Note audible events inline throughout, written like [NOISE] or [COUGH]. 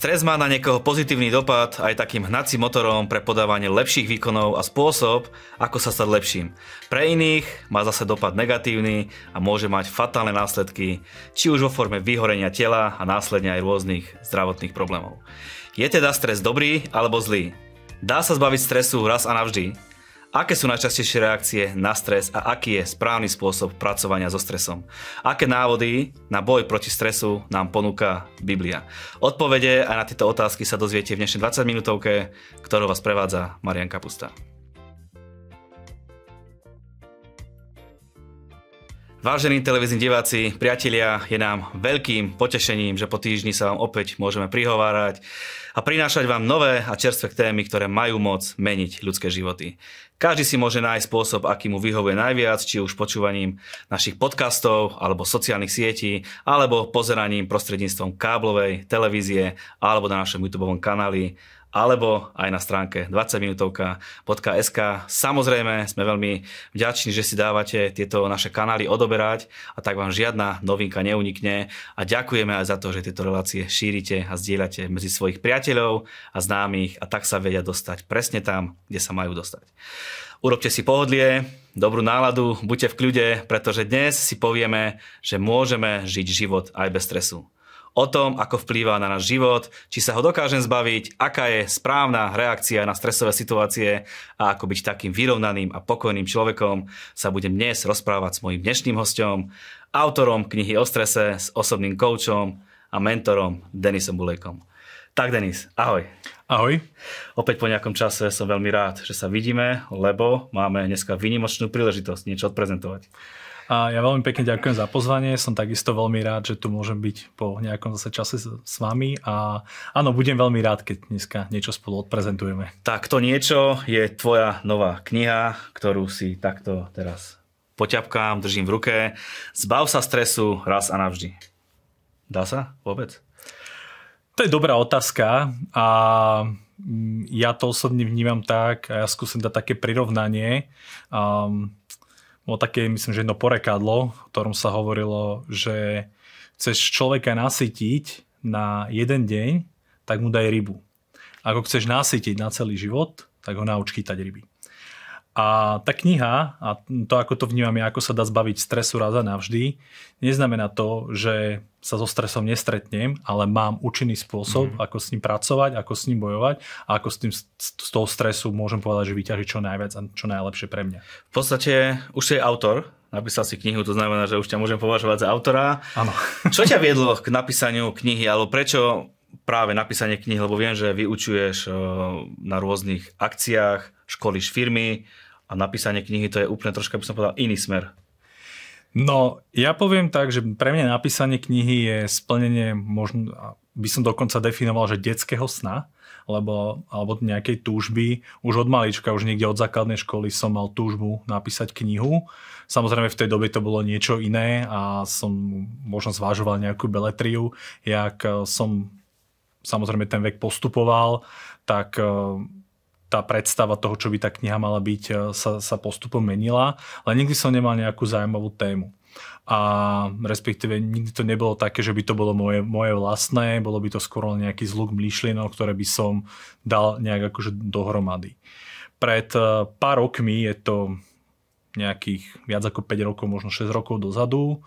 Stres má na niekoho pozitívny dopad aj takým hnacím motorom pre podávanie lepších výkonov a spôsob, ako sa stať lepším. Pre iných má zase dopad negatívny a môže mať fatálne následky, či už vo forme vyhorenia tela a následne aj rôznych zdravotných problémov. Je teda stres dobrý alebo zlý? Dá sa zbaviť stresu raz a navždy? Aké sú najčastejšie reakcie na stres a aký je správny spôsob pracovania so stresom? Aké návody na boj proti stresu nám ponúka Biblia? Odpovede aj na tieto otázky sa dozviete v dnešnej 20 minútovke, ktorou vás prevádza Marian Kapusta. Vážení televízni diváci, priatelia, je nám veľkým potešením, že po týždni sa vám opäť môžeme prihovárať a prinášať vám nové a čerstvé témy, ktoré majú moc meniť ľudské životy. Každý si môže nájsť spôsob, aký mu vyhovuje najviac, či už počúvaním našich podcastov, alebo sociálnych sietí, alebo pozeraním prostredníctvom káblovej televízie, alebo na našom YouTube kanáli alebo aj na stránke 20minutovka.sk. Samozrejme, sme veľmi vďační, že si dávate tieto naše kanály odoberať a tak vám žiadna novinka neunikne a ďakujeme aj za to, že tieto relácie šírite a zdieľate medzi svojich priateľov a známych a tak sa vedia dostať presne tam, kde sa majú dostať. Urobte si pohodlie, dobrú náladu, buďte v kľude, pretože dnes si povieme, že môžeme žiť život aj bez stresu o tom, ako vplýva na náš život, či sa ho dokážem zbaviť, aká je správna reakcia na stresové situácie a ako byť takým vyrovnaným a pokojným človekom, sa budem dnes rozprávať s mojím dnešným hostom, autorom knihy o strese, s osobným koučom a mentorom Denisom Bulejkom. Tak Denis, ahoj. Ahoj. Opäť po nejakom čase som veľmi rád, že sa vidíme, lebo máme dneska výnimočnú príležitosť niečo odprezentovať. A ja veľmi pekne ďakujem za pozvanie. Som takisto veľmi rád, že tu môžem byť po nejakom zase čase s, s vami. A áno, budem veľmi rád, keď dneska niečo spolu odprezentujeme. Tak to niečo je tvoja nová kniha, ktorú si takto teraz poťapkám, držím v ruke. Zbav sa stresu raz a navždy. Dá sa vôbec? To je dobrá otázka a mm, ja to osobne vnímam tak a ja skúsim dať také prirovnanie. Um, bolo také, myslím, že jedno porekadlo, v ktorom sa hovorilo, že chceš človeka nasytiť na jeden deň, tak mu daj rybu. Ako chceš nasytiť na celý život, tak ho nauč chytať ryby. A tá kniha, a to ako to vnímam ja, ako sa dá zbaviť stresu raz a navždy, neznamená to, že sa so stresom nestretnem, ale mám účinný spôsob, mm. ako s ním pracovať, ako s ním bojovať a ako s tým z toho stresu môžem povedať, že vyťažiť čo najviac a čo najlepšie pre mňa. V podstate už si autor, napísal si knihu, to znamená, že už ťa môžem považovať za autora. Áno. [LAUGHS] čo ťa viedlo k napísaniu knihy, alebo prečo práve napísanie knihy, lebo viem, že vyučuješ na rôznych akciách, školíš firmy a napísanie knihy to je úplne troška, by som povedal, iný smer. No, ja poviem tak, že pre mňa napísanie knihy je splnenie, možno by som dokonca definoval, že detského sna, lebo, alebo nejakej túžby. Už od malička, už niekde od základnej školy som mal túžbu napísať knihu. Samozrejme v tej dobe to bolo niečo iné a som možno zvážoval nejakú beletriu. Jak som samozrejme ten vek postupoval, tak tá predstava toho, čo by tá kniha mala byť, e, sa, sa postupom menila, ale nikdy som nemal nejakú zaujímavú tému. A respektíve nikdy to nebolo také, že by to bolo moje, moje vlastné, bolo by to skôr nejaký zluk myšlienok, ktoré by som dal nejak akože dohromady. Pred e, pár rokmi, je to nejakých viac ako 5 rokov, možno 6 rokov dozadu,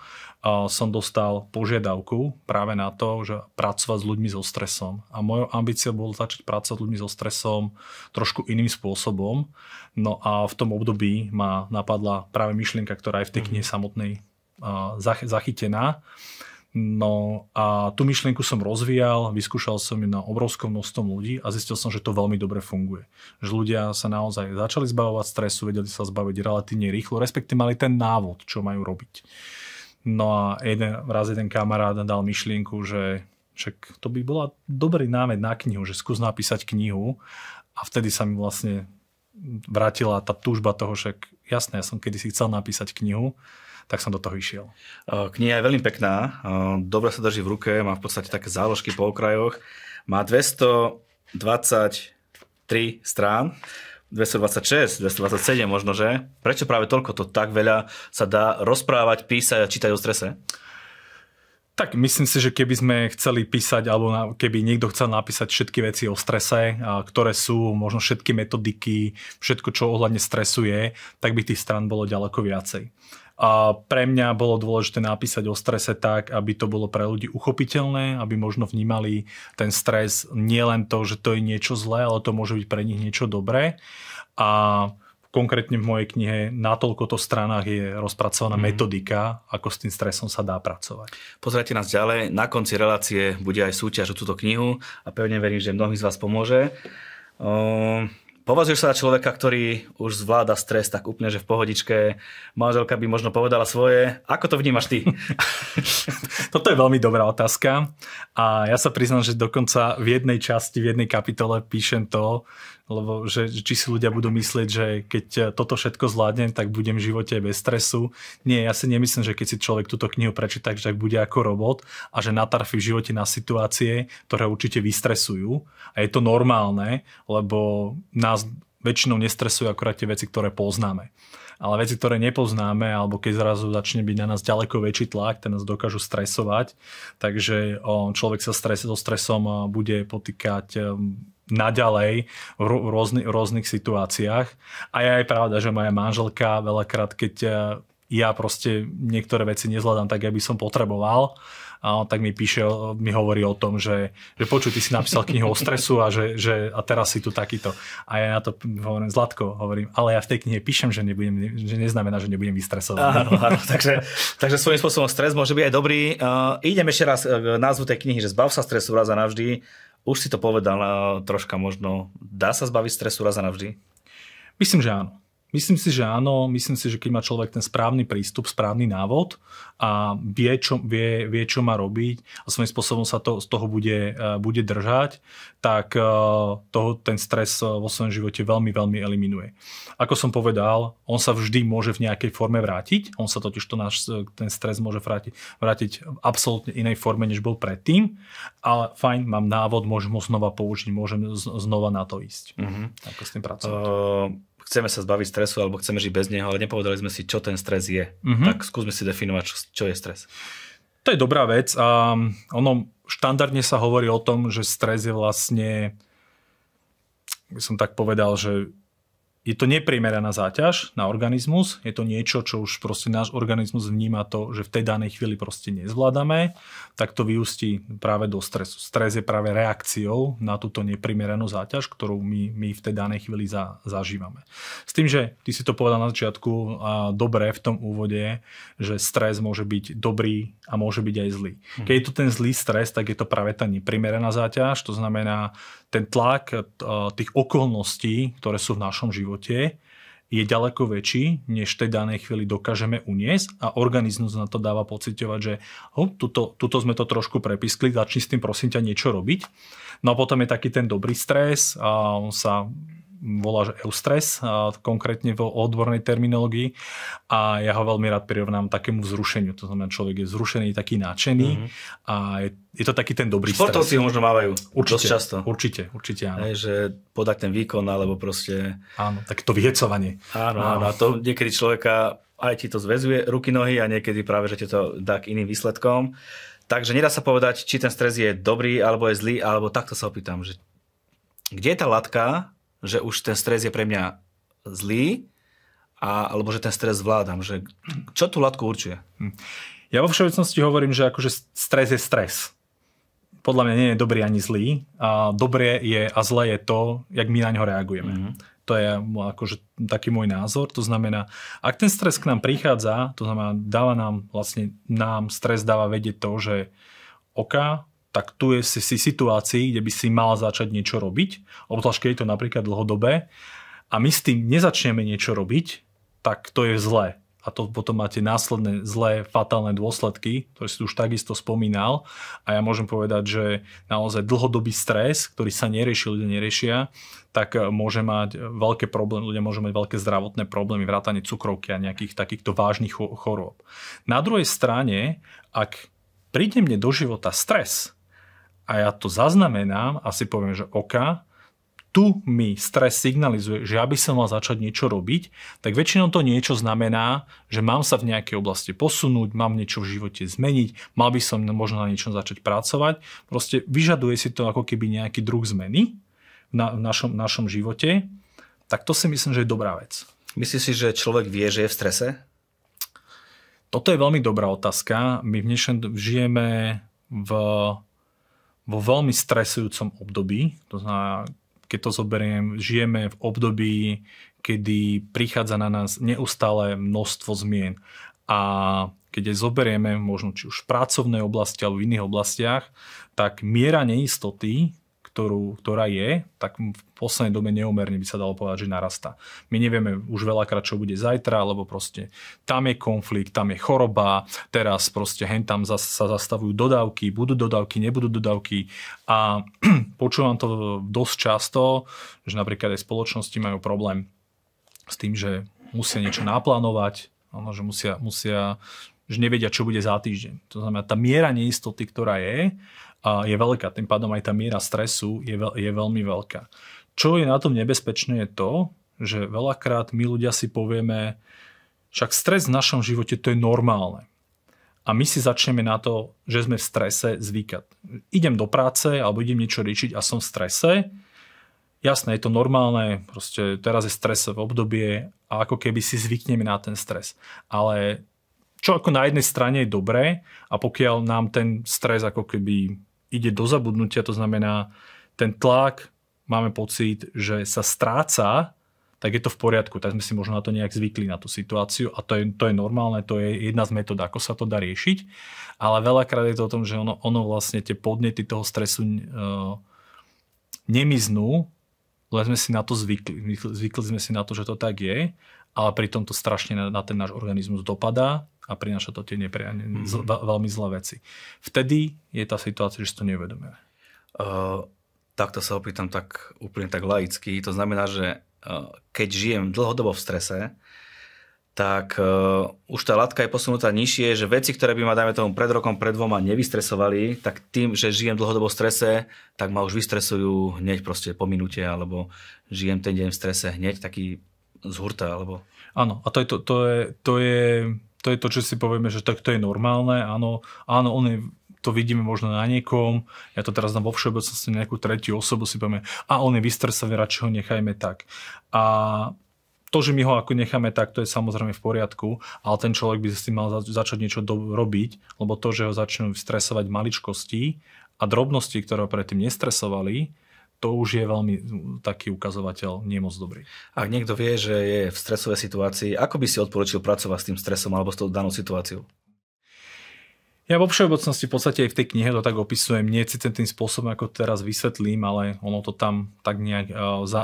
som dostal požiadavku práve na to, že pracovať s ľuďmi so stresom. A mojou ambíciou bolo začať pracovať s ľuďmi so stresom trošku iným spôsobom. No a v tom období ma napadla práve myšlienka, ktorá je v tej mhm. knihe samotnej zachytená. No a tú myšlienku som rozvíjal, vyskúšal som ju na obrovskom množstvom ľudí a zistil som, že to veľmi dobre funguje. Že ľudia sa naozaj začali zbavovať stresu, vedeli sa zbaviť relatívne rýchlo, respektíve mali ten návod, čo majú robiť. No a jeden, raz jeden kamarát dal myšlienku, že však to by bola dobrý námed na knihu, že skús napísať knihu a vtedy sa mi vlastne vrátila tá túžba toho, však jasné, ja som kedysi chcel napísať knihu, tak som do toho išiel. Kniha je veľmi pekná, dobre sa drží v ruke, má v podstate také záložky po okrajoch, má 223 strán, 226, 227 možno, že? Prečo práve toľko to tak veľa sa dá rozprávať, písať a čítať o strese? Tak myslím si, že keby sme chceli písať, alebo keby niekto chcel napísať všetky veci o strese, ktoré sú, možno všetky metodiky, všetko, čo ohľadne stresuje, tak by tých stran bolo ďaleko viacej. A pre mňa bolo dôležité napísať o strese tak, aby to bolo pre ľudí uchopiteľné, aby možno vnímali ten stres nielen to, že to je niečo zlé, ale to môže byť pre nich niečo dobré. A konkrétne v mojej knihe na toľkoto stranách je rozpracovaná mm. metodika, ako s tým stresom sa dá pracovať. Pozrite nás ďalej, na konci relácie bude aj súťaž o túto knihu a pevne verím, že mnohým z vás pomôže. Um, Považuješ sa za človeka, ktorý už zvláda stres tak úplne, že v pohodičke. Manželka by možno povedala svoje. Ako to vnímaš ty? [LAUGHS] Toto je veľmi dobrá otázka. A ja sa priznám, že dokonca v jednej časti, v jednej kapitole píšem to, lebo že, či si ľudia budú myslieť, že keď toto všetko zvládnem, tak budem v živote bez stresu. Nie, ja si nemyslím, že keď si človek túto knihu prečíta, tak bude ako robot a že natarfí v živote na situácie, ktoré určite vystresujú. A je to normálne, lebo nás väčšinou nestresujú akorát tie veci, ktoré poznáme ale veci, ktoré nepoznáme, alebo keď zrazu začne byť na nás ďaleko väčší tlak, ten nás dokážu stresovať. Takže človek sa stres, so stresom bude potýkať naďalej v rôzny, rôznych situáciách. A je aj pravda, že moja manželka veľakrát, keď e, ja proste niektoré veci nezvládam tak, aby som potreboval, a tak mi píše, mi hovorí o tom, že, že počuj, ty si napísal knihu o stresu a, že, že, a teraz si tu takýto. A ja na to hovorím, Zlatko, hovorím, ale ja v tej knihe píšem, že, nebudem, že neznamená, že nebudem vystresovaný. Áno, áno, takže, takže svojím spôsobom stres môže byť aj dobrý. Uh, idem ešte raz k názvu tej knihy, že zbav sa stresu raz a navždy. Už si to povedal troška možno. Dá sa zbaviť stresu raz a navždy? Myslím, že áno. Myslím si, že áno. Myslím si, že keď má človek ten správny prístup, správny návod a vie, čo, vie, vie, čo má robiť a svojím spôsobom sa to, z toho bude, e, bude držať, tak e, toho, ten stres e, vo svojom živote veľmi, veľmi eliminuje. Ako som povedal, on sa vždy môže v nejakej forme vrátiť. On sa totiž to náš, ten stres môže vrátiť, vrátiť v absolútne inej forme, než bol predtým. Ale fajn, mám návod, môžem ho znova použiť, môžem znova na to ísť. Uh-huh. Ako s tým pracovať. Uh chceme sa zbaviť stresu alebo chceme žiť bez neho, ale nepovedali sme si, čo ten stres je. Mm-hmm. Tak skúsme si definovať, čo, čo je stres. To je dobrá vec a ono štandardne sa hovorí o tom, že stres je vlastne, by som tak povedal, že je to neprimeraná záťaž na organizmus, je to niečo, čo už proste náš organizmus vníma to, že v tej danej chvíli proste nezvládame, tak to vyústí práve do stresu. Stres je práve reakciou na túto neprimeranú záťaž, ktorú my, my v tej danej chvíli za, zažívame. S tým, že ty si to povedal na začiatku a dobre v tom úvode, že stres môže byť dobrý a môže byť aj zlý. Hm. Keď je to ten zlý stres, tak je to práve tá neprimeraná záťaž, to znamená ten tlak eh, tých okolností, ktoré sú v našom živote, je ďaleko väčší, než v tej danej chvíli dokážeme uniesť a organizmus na to dáva pocitovať, že oh, tuto, tuto sme to trošku prepiskli, začni s tým prosím ťa niečo robiť. No a potom je taký ten dobrý stres a on sa volá že eustres, konkrétne v odbornej terminológii a ja ho veľmi rád prirovnám takému vzrušeniu. To znamená, človek je zrušený, taký nadšený mm-hmm. a je, je to taký ten dobrý Športovci ho možno mávajú určite, dosť často. Určite, určite áno. Hej, že podať ten výkon alebo proste... Áno, tak to vyhecovanie. Áno, áno, a to niekedy človeka aj ti to zväzuje ruky, nohy a niekedy práve, že ti to dá k iným výsledkom. Takže nedá sa povedať, či ten stres je dobrý alebo je zlý, alebo takto sa opýtam, že kde je tá latka, že už ten stres je pre mňa zlý, a, alebo že ten stres zvládam. Že, čo tú latku určuje? Hm. Ja vo všeobecnosti hovorím, že akože stres je stres. Podľa mňa nie je dobrý ani zlý. A dobré je a zlé je to, jak my na ňo reagujeme. Mm-hmm. To je akože taký môj názor. To znamená, ak ten stres k nám prichádza, to znamená, dáva nám vlastne nám stres dáva vedieť to, že OK, tak tu je si, si situácii, kde by si mal začať niečo robiť, obzvlášť keď je to napríklad dlhodobé, a my s tým nezačneme niečo robiť, tak to je zlé. A to potom máte následné zlé, fatálne dôsledky, ktoré si už takisto spomínal. A ja môžem povedať, že naozaj dlhodobý stres, ktorý sa nerieši, ľudia neriešia, tak môže mať veľké problémy, ľudia môžu mať veľké zdravotné problémy, vrátanie cukrovky a nejakých takýchto vážnych chorôb. Na druhej strane, ak príde mne do života stres, a ja to zaznamenám a si poviem, že OK, tu mi stres signalizuje, že ja by som mal začať niečo robiť, tak väčšinou to niečo znamená, že mám sa v nejakej oblasti posunúť, mám niečo v živote zmeniť, mal by som možno na niečom začať pracovať. Proste vyžaduje si to ako keby nejaký druh zmeny v, na, v našom, našom živote. Tak to si myslím, že je dobrá vec. Myslíš si, že človek vie, že je v strese? Toto je veľmi dobrá otázka. My v dnešnom žijeme v, vo veľmi stresujúcom období. To znamená, keď to zoberiem, žijeme v období, kedy prichádza na nás neustále množstvo zmien. A keď aj zoberieme, možno či už v pracovnej oblasti alebo v iných oblastiach, tak miera neistoty, ktorú, ktorá je, tak v poslednej dobe neumerne by sa dalo povedať, že narastá. My nevieme už veľakrát, čo bude zajtra, lebo proste tam je konflikt, tam je choroba, teraz proste hen tam sa zastavujú dodávky, budú dodávky, nebudú dodávky a [CLEARS THROAT] počúvam to dosť často, že napríklad aj spoločnosti majú problém s tým, že musia niečo naplánovať, že musia, musia že nevedia, čo bude za týždeň. To znamená, tá miera neistoty, ktorá je, je veľká. Tým pádom aj tá miera stresu je, veľ, je veľmi veľká. Čo je na tom nebezpečné je to, že veľakrát my ľudia si povieme, však stres v našom živote to je normálne. A my si začneme na to, že sme v strese zvykať. Idem do práce alebo idem niečo riešiť a som v strese. Jasné, je to normálne, proste teraz je stresové obdobie a ako keby si zvykneme na ten stres. Ale čo ako na jednej strane je dobré a pokiaľ nám ten stres ako keby ide do zabudnutia, to znamená, ten tlak, máme pocit, že sa stráca, tak je to v poriadku, tak sme si možno na to nejak zvykli, na tú situáciu a to je, to je normálne, to je jedna z metód, ako sa to dá riešiť, ale veľakrát je to o tom, že ono, ono vlastne tie podnety toho stresu uh, nemiznú, len sme si na to zvykli. Zvykli sme si na to, že to tak je, ale pritom to strašne na, na ten náš organizmus dopadá a prináša to tie nepri- mm-hmm. veľmi zlé veci. Vtedy je tá situácia, že si to neuvedomujeme. Uh, takto sa opýtam tak úplne tak laicky. To znamená, že uh, keď žijem dlhodobo v strese, tak uh, už tá latka je posunutá nižšie, že veci, ktoré by ma, dajme tomu, pred rokom, pred dvoma nevystresovali, tak tým, že žijem dlhodobo v strese, tak ma už vystresujú hneď proste po minúte, alebo žijem ten deň v strese hneď taký z hurta, alebo... Áno, a to je, to, to je, to je to je to, čo si povieme, že tak to je normálne. Áno, áno on je, to vidíme možno na niekom, ja to teraz dám vo všeobecnosti nejakú tretiu osobu, si povieme, a on je vystresový, radšej ho nechajme tak. A to, že my ho ako necháme tak, to je samozrejme v poriadku, ale ten človek by si mal začať niečo do, robiť, lebo to, že ho začnú stresovať maličkosti a drobnosti, ktoré ho predtým nestresovali, to už je veľmi taký ukazovateľ nie moc dobrý. Ak niekto vie, že je v stresovej situácii, ako by si odporučil pracovať s tým stresom alebo s tou danou situáciou? Ja vo všeobecnosti v podstate aj v tej knihe to tak opisujem, nie si tým spôsobom, ako to teraz vysvetlím, ale ono to tam tak nejak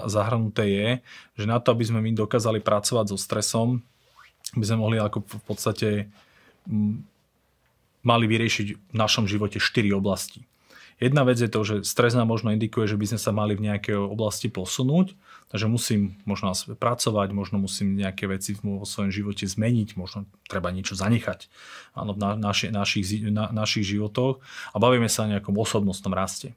zahrnuté je, že na to, aby sme my dokázali pracovať so stresom, by sme mohli ako v podstate mali vyriešiť v našom živote 4 oblasti. Jedna vec je to, že stres nám možno indikuje, že by sme sa mali v nejakej oblasti posunúť, takže musím možno pracovať, možno musím nejaké veci vo svojom živote zmeniť, možno treba niečo zanechať áno, v na, naši, našich, na, našich životoch a bavíme sa o nejakom osobnostnom raste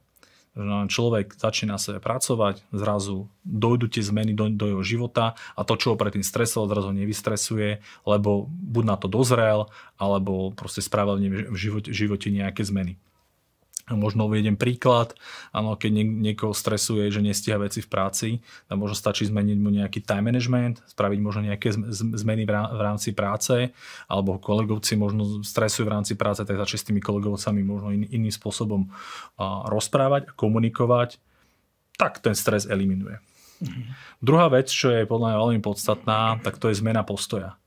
človek začne na sebe pracovať, zrazu dojdu tie zmeny do, do jeho života a to, čo ho predtým stresovalo, zrazu nevystresuje, lebo buď na to dozrel, alebo proste spravil v živote, živote nejaké zmeny. Možno uvediem príklad, áno, keď niekoho stresuje, že nestíha veci v práci, tak možno stačí zmeniť mu nejaký time management, spraviť možno nejaké zmeny v rámci práce, alebo kolegovci možno stresujú v rámci práce, tak začne s tými kolegovcami možno in, iným spôsobom rozprávať, komunikovať, tak ten stres eliminuje. Mhm. Druhá vec, čo je podľa mňa veľmi podstatná, tak to je zmena postoja.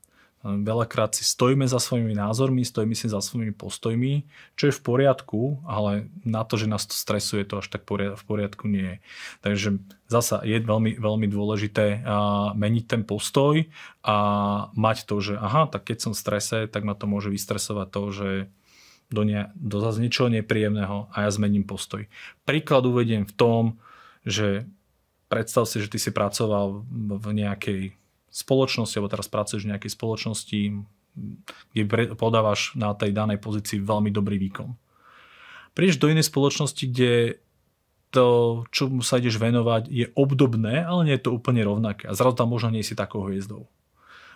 Veľakrát si stojíme za svojimi názormi, stojíme si za svojimi postojmi, čo je v poriadku, ale na to, že nás to stresuje, to až tak v poriadku nie je. Takže zasa je veľmi, veľmi dôležité meniť ten postoj a mať to, že aha, tak keď som v strese, tak ma to môže vystresovať to, že do, ne, do zase niečoho nepríjemného a ja zmením postoj. Príklad uvediem v tom, že predstav si, že ty si pracoval v nejakej spoločnosti, alebo teraz pracuješ v nejakej spoločnosti, kde podávaš na tej danej pozícii veľmi dobrý výkon. Prídeš do inej spoločnosti, kde to, čo mu sa ideš venovať, je obdobné, ale nie je to úplne rovnaké. A zrazu tam možno nie si takou hviezdou.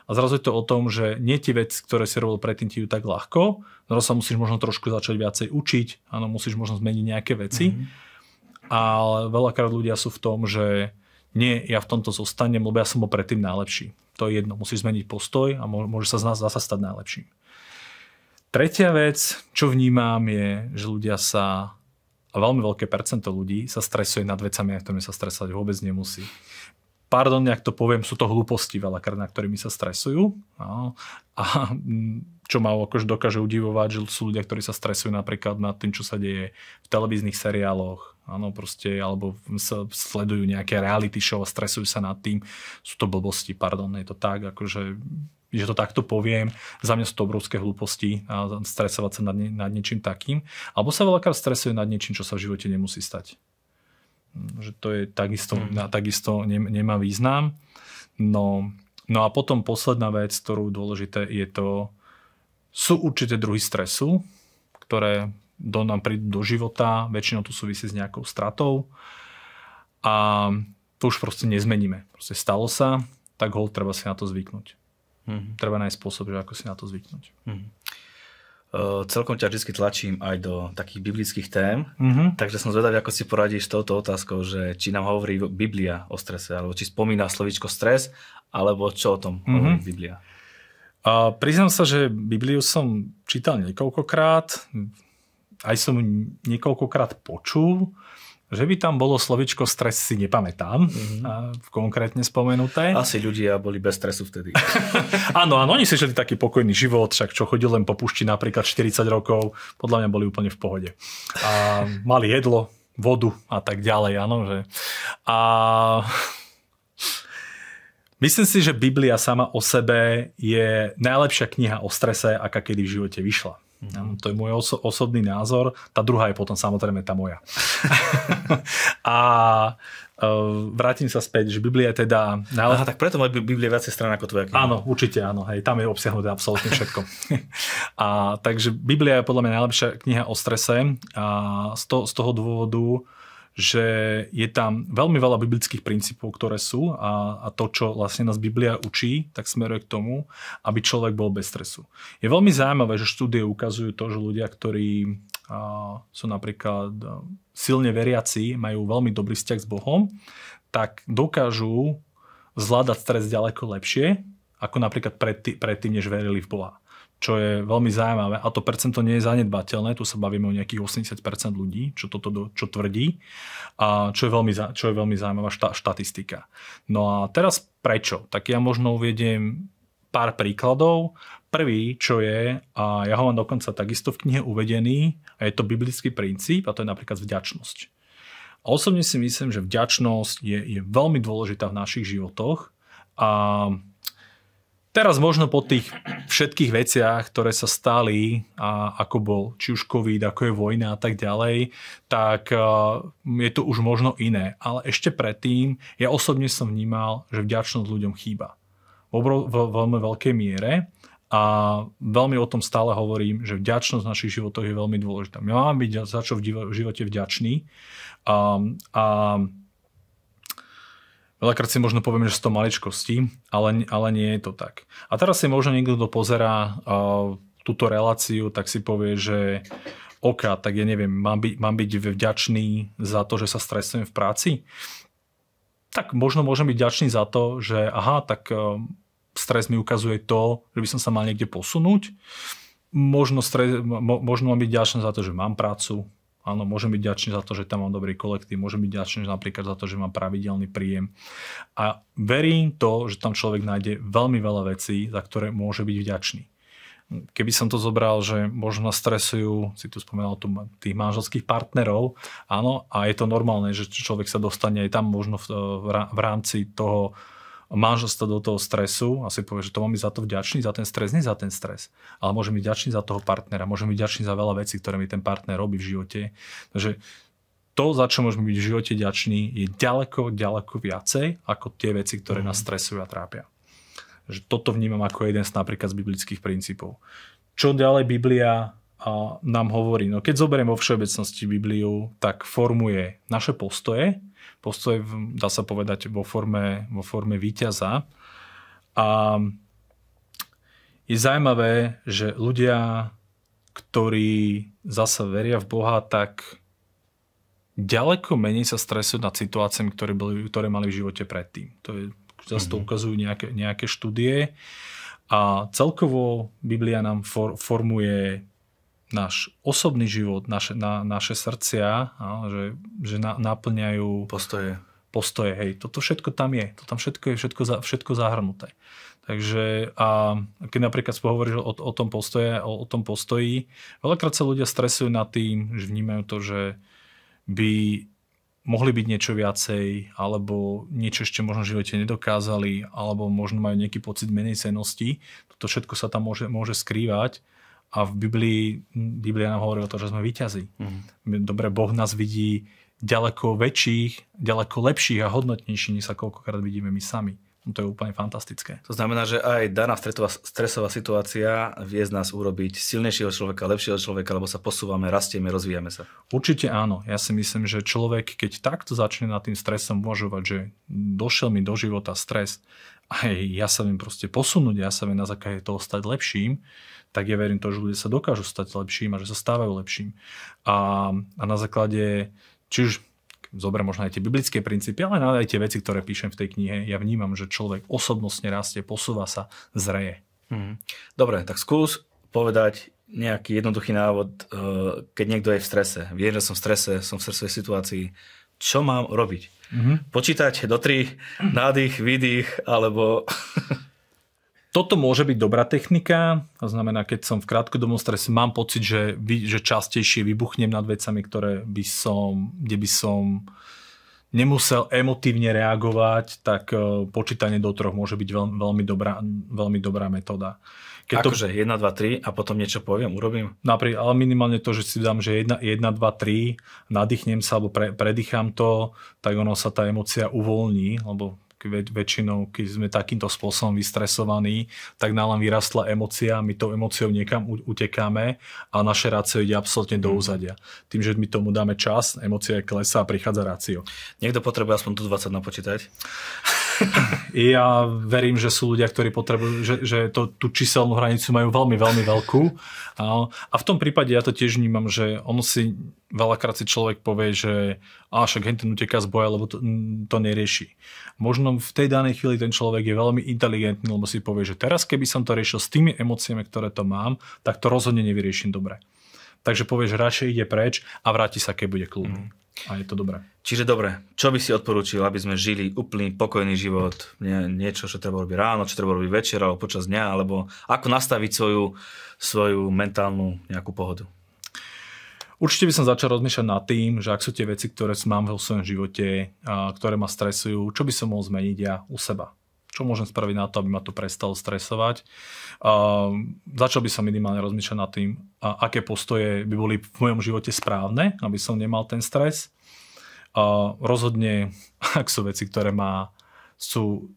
A zrazu je to o tom, že nie tie veci, ktoré si robil predtým, ti ju tak ľahko. Zrazu sa musíš možno trošku začať viacej učiť. Áno, musíš možno zmeniť nejaké veci. Mm-hmm. Ale veľakrát ľudia sú v tom, že nie, ja v tomto zostanem, lebo ja som bol predtým najlepší. To je jedno, musíš zmeniť postoj a môže sa z nás zase stať najlepším. Tretia vec, čo vnímam, je, že ľudia sa, a veľmi veľké percento ľudí sa stresuje nad vecami, na ktorými sa stresovať vôbec nemusí. Pardon, ak to poviem, sú to hlúposti veľakrát, na ktorými sa stresujú. No. A čo ma akože dokáže udivovať, že sú ľudia, ktorí sa stresujú napríklad nad tým, čo sa deje v televíznych seriáloch, áno, proste, alebo sa sledujú nejaké reality show a stresujú sa nad tým. Sú to blbosti, pardon, je to tak, akože že to takto poviem, za mňa sú to obrovské hlúposti a stresovať sa nad, nie, nad niečím takým. Alebo sa veľakrát stresuje nad niečím, čo sa v živote nemusí stať. Že to je takisto, mm. takisto nemá význam. No, no a potom posledná vec, ktorú dôležité je to, sú určité druhy stresu, ktoré do nám prídu do života, väčšinou tu súvisí s nejakou stratou a to už proste nezmeníme. Proste stalo sa, tak ho treba si na to zvyknúť. Mm-hmm. Treba nájsť spôsob, že ako si na to zvyknúť. Mm-hmm. Uh, celkom ťa vždy tlačím aj do takých biblických tém, mm-hmm. takže som zvedavý, ako si poradíš s touto otázkou, že či nám hovorí Biblia o strese, alebo či spomína slovičko stres, alebo čo o tom mm-hmm. hovorí Biblia. Uh, priznám sa, že Bibliu som čítal niekoľkokrát, aj som niekoľkokrát počul, že by tam bolo slovičko stres si nepamätám, mm-hmm. a konkrétne spomenuté. Asi ľudia boli bez stresu vtedy. [LAUGHS] áno, áno, oni si žili taký pokojný život, však čo chodil len po pušti napríklad 40 rokov, podľa mňa boli úplne v pohode. A mali jedlo, vodu a tak ďalej, áno. Že... A Myslím si, že Biblia sama o sebe je najlepšia kniha o strese, aká kedy v živote vyšla. Mm. To je môj oso- osobný názor. Tá druhá je potom samozrejme tá moja. [LAUGHS] a uh, vrátim sa späť, že Biblia je teda... Nále... Aha, tak preto má Biblia viacej strán ako tvoja kniha. Áno, určite áno. Hej, tam je obsiahnuté absolútne všetko. a, takže Biblia je podľa mňa najlepšia kniha o strese a z, to, z toho dôvodu že je tam veľmi veľa biblických princípov, ktoré sú a, a to, čo vlastne nás Biblia učí, tak smeruje k tomu, aby človek bol bez stresu. Je veľmi zaujímavé, že štúdie ukazujú to, že ľudia, ktorí a, sú napríklad silne veriaci, majú veľmi dobrý vzťah s Bohom, tak dokážu zvládať stres ďaleko lepšie, ako napríklad predtým, predtým než verili v Boha čo je veľmi zaujímavé. A to percento nie je zanedbateľné, tu sa bavíme o nejakých 80% ľudí, čo toto do, čo tvrdí, a čo je veľmi, čo je veľmi zaujímavá šta, štatistika. No a teraz prečo? Tak ja možno uvediem pár príkladov. Prvý, čo je, a ja ho mám dokonca takisto v knihe uvedený, a je to biblický princíp, a to je napríklad vďačnosť. A osobne si myslím, že vďačnosť je, je veľmi dôležitá v našich životoch a Teraz možno po tých všetkých veciach, ktoré sa stali, a ako bol či už COVID, ako je vojna a tak ďalej, tak je to už možno iné. Ale ešte predtým, ja osobne som vnímal, že vďačnosť ľuďom chýba. V, obro, v veľmi veľkej miere. A veľmi o tom stále hovorím, že vďačnosť v našich životoch je veľmi dôležitá. My máme byť za čo v živote vďační. A, a Veľakrát si možno povieme, že sú to maličkosti, ale, ale nie je to tak. A teraz si možno niekto, kto pozera uh, túto reláciu, tak si povie, že OK, tak ja neviem, mám byť, mám byť vďačný za to, že sa stresujem v práci? Tak možno môžem byť vďačný za to, že aha, tak uh, stres mi ukazuje to, že by som sa mal niekde posunúť. Možno, stres, mo, možno mám byť vďačný za to, že mám prácu, Áno, môžem byť ďačný za to, že tam mám dobrý kolektív, môžem byť ďačný napríklad za to, že mám pravidelný príjem. A verím to, že tam človek nájde veľmi veľa vecí, za ktoré môže byť vďačný. Keby som to zobral, že možno stresujú, si tu spomenal tu tých manželských partnerov, áno, a je to normálne, že človek sa dostane aj tam možno v, v rámci toho manželstvo do toho stresu a si povie, že to mám byť za to vďačný, za ten stres, nie za ten stres, ale môžem byť vďačný za toho partnera, môžem byť vďačný za veľa vecí, ktoré mi ten partner robí v živote. Takže to, za čo môžeme byť v živote vďační, je ďaleko, ďaleko viacej ako tie veci, ktoré nás mhm. stresujú a trápia. Že toto vnímam ako jeden z napríklad z biblických princípov. Čo ďalej Biblia a nám hovorí, no keď zoberiem vo všeobecnosti Bibliu, tak formuje naše postoje, postoje dá sa povedať vo forme, vo forme víťaza. A je zaujímavé, že ľudia, ktorí zase veria v Boha, tak ďaleko menej sa stresujú nad situáciami, ktoré, boli, ktoré mali v živote predtým. To je, zase to mhm. ukazujú nejaké, nejaké štúdie. A celkovo Biblia nám for, formuje náš osobný život, naše, na, naše srdcia, že, že na, naplňajú postoje. postoje. Hej, toto všetko tam je. To tam všetko je všetko, za, všetko zahrnuté. Takže a keď napríklad hovoríš o, o tom postoje, o, o tom postoji, veľakrát sa ľudia stresujú nad tým, že vnímajú to, že by mohli byť niečo viacej, alebo niečo ešte možno v živote nedokázali, alebo možno majú nejaký pocit menej cenosti. Toto všetko sa tam môže, môže skrývať a v Biblii, Biblia nám hovorí o to, že sme vyťazí. Mm. Dobre, Boh nás vidí ďaleko väčších, ďaleko lepších a hodnotnejších, než sa koľkokrát vidíme my sami. No to je úplne fantastické. To znamená, že aj daná stresová, stresová situácia vie z nás urobiť silnejšieho človeka, lepšieho človeka, lebo sa posúvame, rastieme, rozvíjame sa. Určite áno. Ja si myslím, že človek, keď takto začne nad tým stresom uvažovať, že došiel mi do života stres, aj ja sa viem proste posunúť, ja sa viem na základe toho stať lepším, tak ja verím to, že ľudia sa dokážu stať lepším a že sa stávajú lepším. A, a na základe, či už zoberiem možno aj tie biblické princípy, ale aj tie veci, ktoré píšem v tej knihe, ja vnímam, že človek osobnostne rastie, posúva sa, zreje. Hmm. Dobre, tak skús povedať nejaký jednoduchý návod, eh, keď niekto je v strese. Vie, že som v strese, som v stresovej situácii. Čo mám robiť? Mm-hmm. Počítať do tri, nádych, výdych, alebo... [LAUGHS] Toto môže byť dobrá technika, to znamená, keď som v krátkodobom strese, mám pocit, že, že častejšie vybuchnem nad vecami, ktoré by som, kde by som nemusel emotívne reagovať, tak e, počítanie do troch môže byť veľmi, veľmi, dobrá, veľmi dobrá metóda. Keď akože to... 1, 2, 3 a potom niečo poviem, urobím? Napríklad, ale minimálne to, že si dám, že 1, 1 2, 3, nadýchnem sa alebo pre, predýcham to, tak ono sa tá emocia uvoľní, lebo väčšinou, keď sme takýmto spôsobom vystresovaní, tak nám len vyrastla emocia, my tou emociou niekam utekáme a naše rácio ide absolútne do mhm. úzadia. Tým, že my tomu dáme čas, emocia klesá a prichádza rácio. Niekto potrebuje aspoň tu 20 napočítať? [LAUGHS] ja verím, že sú ľudia, ktorí potrebujú, že, že to, tú číselnú hranicu majú veľmi, veľmi veľkú. A, v tom prípade ja to tiež vnímam, že ono si veľakrát si človek povie, že a však ten uteká z boja, lebo to, to nerieši. Možno v tej danej chvíli ten človek je veľmi inteligentný, lebo si povie, že teraz keby som to riešil s tými emóciami, ktoré to mám, tak to rozhodne nevyrieším dobre. Takže povie, že radšej ide preč a vráti sa, keď bude kľudný. Mm. A je to dobré. Čiže dobre, čo by si odporúčil, aby sme žili úplný pokojný život? Nie, niečo, čo treba robiť ráno, čo treba robiť večer alebo počas dňa, alebo ako nastaviť svoju, svoju mentálnu nejakú pohodu? Určite by som začal rozmýšľať nad tým, že ak sú tie veci, ktoré mám vo svojom živote, a ktoré ma stresujú, čo by som mohol zmeniť ja u seba. Čo môžem spraviť na to, aby ma to prestalo stresovať. Začal by som minimálne rozmýšľať nad tým, aké postoje by boli v mojom živote správne, aby som nemal ten stres. Rozhodne, [LAUGHS] ak sú veci, ktoré má, sú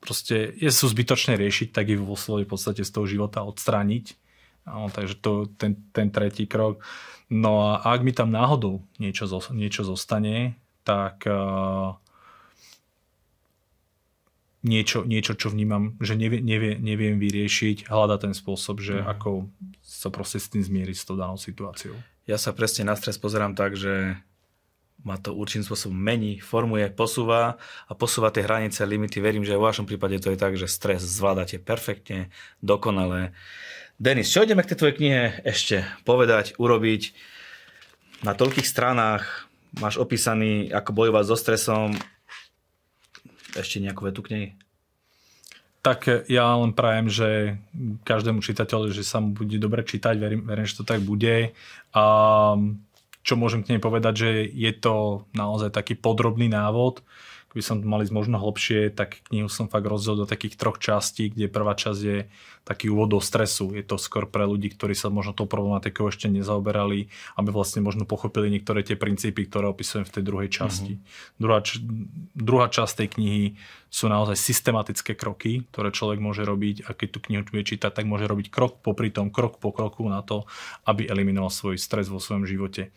proste, sú zbytočné riešiť, tak ich vo svojej podstate z toho života odstrániť No, takže to ten, ten tretí krok. No a ak mi tam náhodou niečo, niečo zostane, tak uh, niečo, niečo, čo vnímam, že nevie, nevie, neviem vyriešiť, hľada ten spôsob, že mm. ako sa proste s tým zmieriť s tou danou situáciou. Ja sa presne na stres pozerám tak, že ma to určitým spôsobom mení, formuje, posúva a posúva tie hranice, limity. Verím, že v vašom prípade to je tak, že stres zvládate perfektne, dokonale. Denis, čo ideme k tej tvojej knihe ešte povedať, urobiť? Na toľkých stranách máš opísaný, ako bojovať so stresom. Ešte nejakú vetu k nej? Tak ja len prajem, že každému čitateľu, že sa mu bude dobre čítať, verím, verím, že to tak bude. A čo môžem k nej povedať, že je to naozaj taký podrobný návod, keby som mal ísť možno hlbšie, tak knihu som fakt rozdiel do takých troch častí, kde prvá časť je taký úvod do stresu. Je to skôr pre ľudí, ktorí sa možno tou problematikou ešte nezaoberali, aby vlastne možno pochopili niektoré tie princípy, ktoré opisujem v tej druhej časti. Mm-hmm. Druhá, druhá časť tej knihy sú naozaj systematické kroky, ktoré človek môže robiť a keď tú knihu bude čítať, tak môže robiť krok popri tom, krok po kroku na to, aby eliminoval svoj stres vo svojom živote.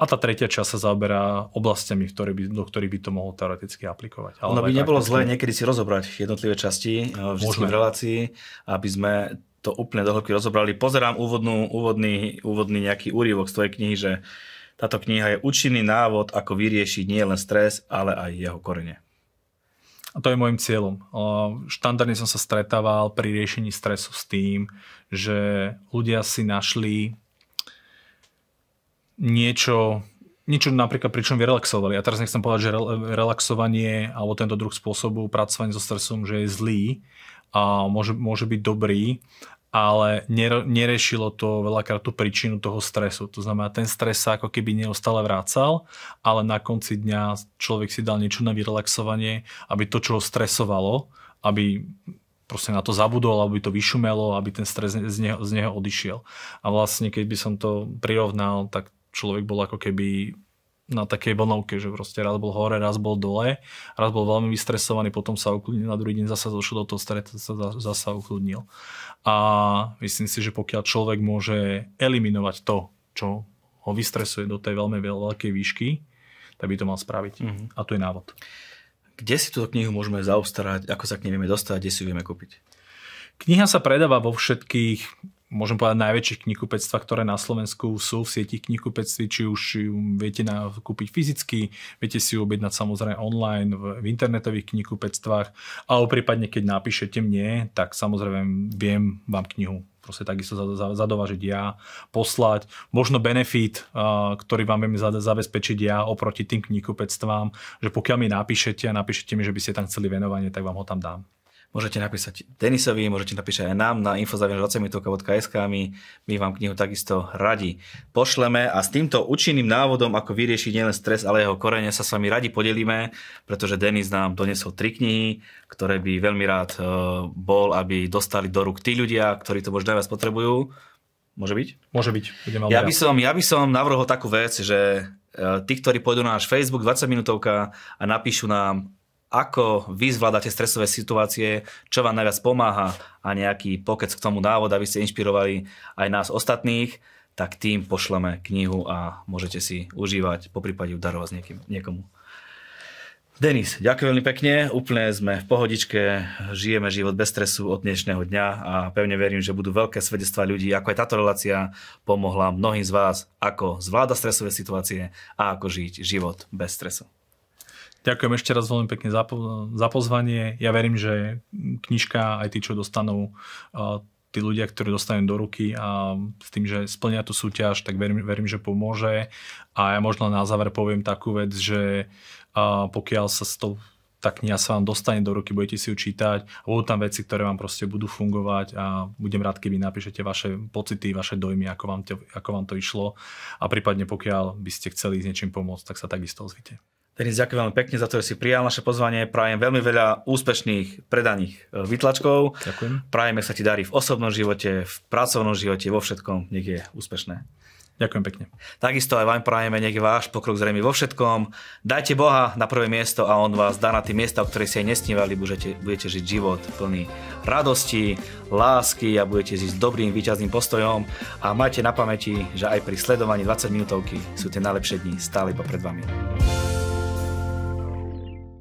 A tá tretia časť sa zaoberá oblastiami, v ktorých by, do ktorých by to mohol teoreticky aplikovať. Ale ono by nebolo zlé niekedy si rozobrať jednotlivé časti eh, v relácii, aby sme to úplne do hĺbky rozobrali. Pozerám úvodnú, úvodný, úvodný nejaký úryvok z tvojej knihy, že táto kniha je účinný návod, ako vyriešiť nie len stres, ale aj jeho korene. A to je môjim cieľom. Štandardne som sa stretával pri riešení stresu s tým, že ľudia si našli niečo, niečo napríklad pričom vyrelaxovali. Ja teraz nechcem povedať, že relaxovanie alebo tento druh spôsobu pracovania so stresom, že je zlý a môže, môže byť dobrý, ale nerešilo to veľakrát tú príčinu toho stresu. To znamená, ten stres sa ako keby neustále vrácal, ale na konci dňa človek si dal niečo na vyrelaxovanie, aby to, čo ho stresovalo, aby proste na to zabudol, aby to vyšumelo, aby ten stres z neho, z neho odišiel. A vlastne, keď by som to prirovnal, tak človek bol ako keby na takej vlnovke, že proste raz bol hore, raz bol dole, raz bol veľmi vystresovaný, potom sa ukludnil, na druhý deň zase došiel do toho stretu, sa zase ukludnil. A myslím si, že pokiaľ človek môže eliminovať to, čo ho vystresuje do tej veľmi veľkej výšky, tak by to mal spraviť. Mm-hmm. A to je návod. Kde si túto knihu môžeme zaobstarať, ako sa k nej vieme dostať, kde si ju vieme kúpiť? Kniha sa predáva vo všetkých môžem povedať, najväčších knihkupectva, ktoré na Slovensku sú v sieti knihkupectví, či už ju viete na, kúpiť fyzicky, viete si ju objednať samozrejme online v, v internetových knihkupectvách, alebo prípadne keď napíšete mne, tak samozrejme viem vám knihu proste takisto zadovažiť ja, poslať. Možno benefit, ktorý vám viem zabezpečiť ja oproti tým knihkupectvám, že pokiaľ mi napíšete a napíšete mi, že by ste tam chceli venovanie, tak vám ho tam dám. Môžete napísať Denisovi, môžete napísať aj nám na info.20minútovka.sk my, my vám knihu takisto radi pošleme a s týmto účinným návodom, ako vyriešiť nielen stres, ale jeho korene sa s vami radi podelíme, pretože Denis nám donesol tri knihy, ktoré by veľmi rád e, bol, aby dostali do rúk tí ľudia, ktorí to možno najviac potrebujú. Môže byť? Môže byť. Budem ja, by som, ja by som navrhol takú vec, že e, tí, ktorí pôjdu na náš Facebook 20 minútovka a napíšu nám ako vy zvládate stresové situácie, čo vám najviac pomáha? A nejaký pokec k tomu návod, aby ste inšpirovali aj nás ostatných, tak tým pošleme knihu a môžete si užívať, po prípade ju darovať s niekým, niekomu. Denis, ďakujem veľmi pekne, úplne sme v pohodičke, žijeme život bez stresu od dnešného dňa a pevne verím, že budú veľké svedectvá ľudí, ako aj táto relácia pomohla mnohým z vás, ako zvláda stresové situácie a ako žiť život bez stresu. Ďakujem ešte raz veľmi pekne za, za pozvanie. Ja verím, že knižka, aj tí, čo dostanú, tí ľudia, ktorí dostanú do ruky a s tým, že splnia tú súťaž, tak verím, verím, že pomôže. A ja možno na záver poviem takú vec, že pokiaľ sa s tou tá kniha sa vám dostane do ruky, budete si ju čítať a budú tam veci, ktoré vám proste budú fungovať a budem rád, keby napíšete vaše pocity, vaše dojmy, ako vám, to, ako vám to išlo a prípadne pokiaľ by ste chceli s niečím pomôcť, tak sa takisto ozvite. Denis, ďakujem veľmi pekne za to, že si prijal naše pozvanie. Prajem veľmi veľa úspešných predaných e, vytlačkov. Ďakujem. Prajem, sa ti darí v osobnom živote, v pracovnom živote, vo všetkom. Nech je úspešné. Ďakujem pekne. Takisto aj vám prajeme, nech je váš pokrok zrejme vo všetkom. Dajte Boha na prvé miesto a On vás dá na tie miesta, o ktoré si aj nesnívali. Budete, budete žiť život plný radosti, lásky a budete žiť s dobrým výťazným postojom. A majte na pamäti, že aj pri sledovaní 20 minútovky sú tie najlepšie dni stále iba pred vami.